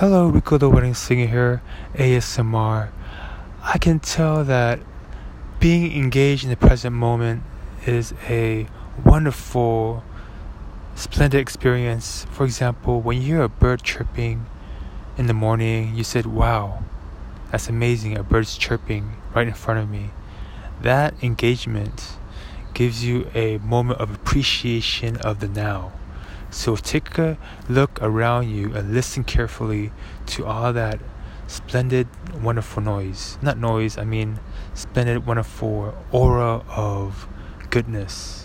Hello, Rico the Wedding Singer here, ASMR. I can tell that being engaged in the present moment is a wonderful, splendid experience. For example, when you hear a bird chirping in the morning, you said, Wow, that's amazing, a bird's chirping right in front of me. That engagement gives you a moment of appreciation of the now. So take a look around you and listen carefully to all that splendid, wonderful noise. Not noise, I mean splendid, wonderful aura of goodness.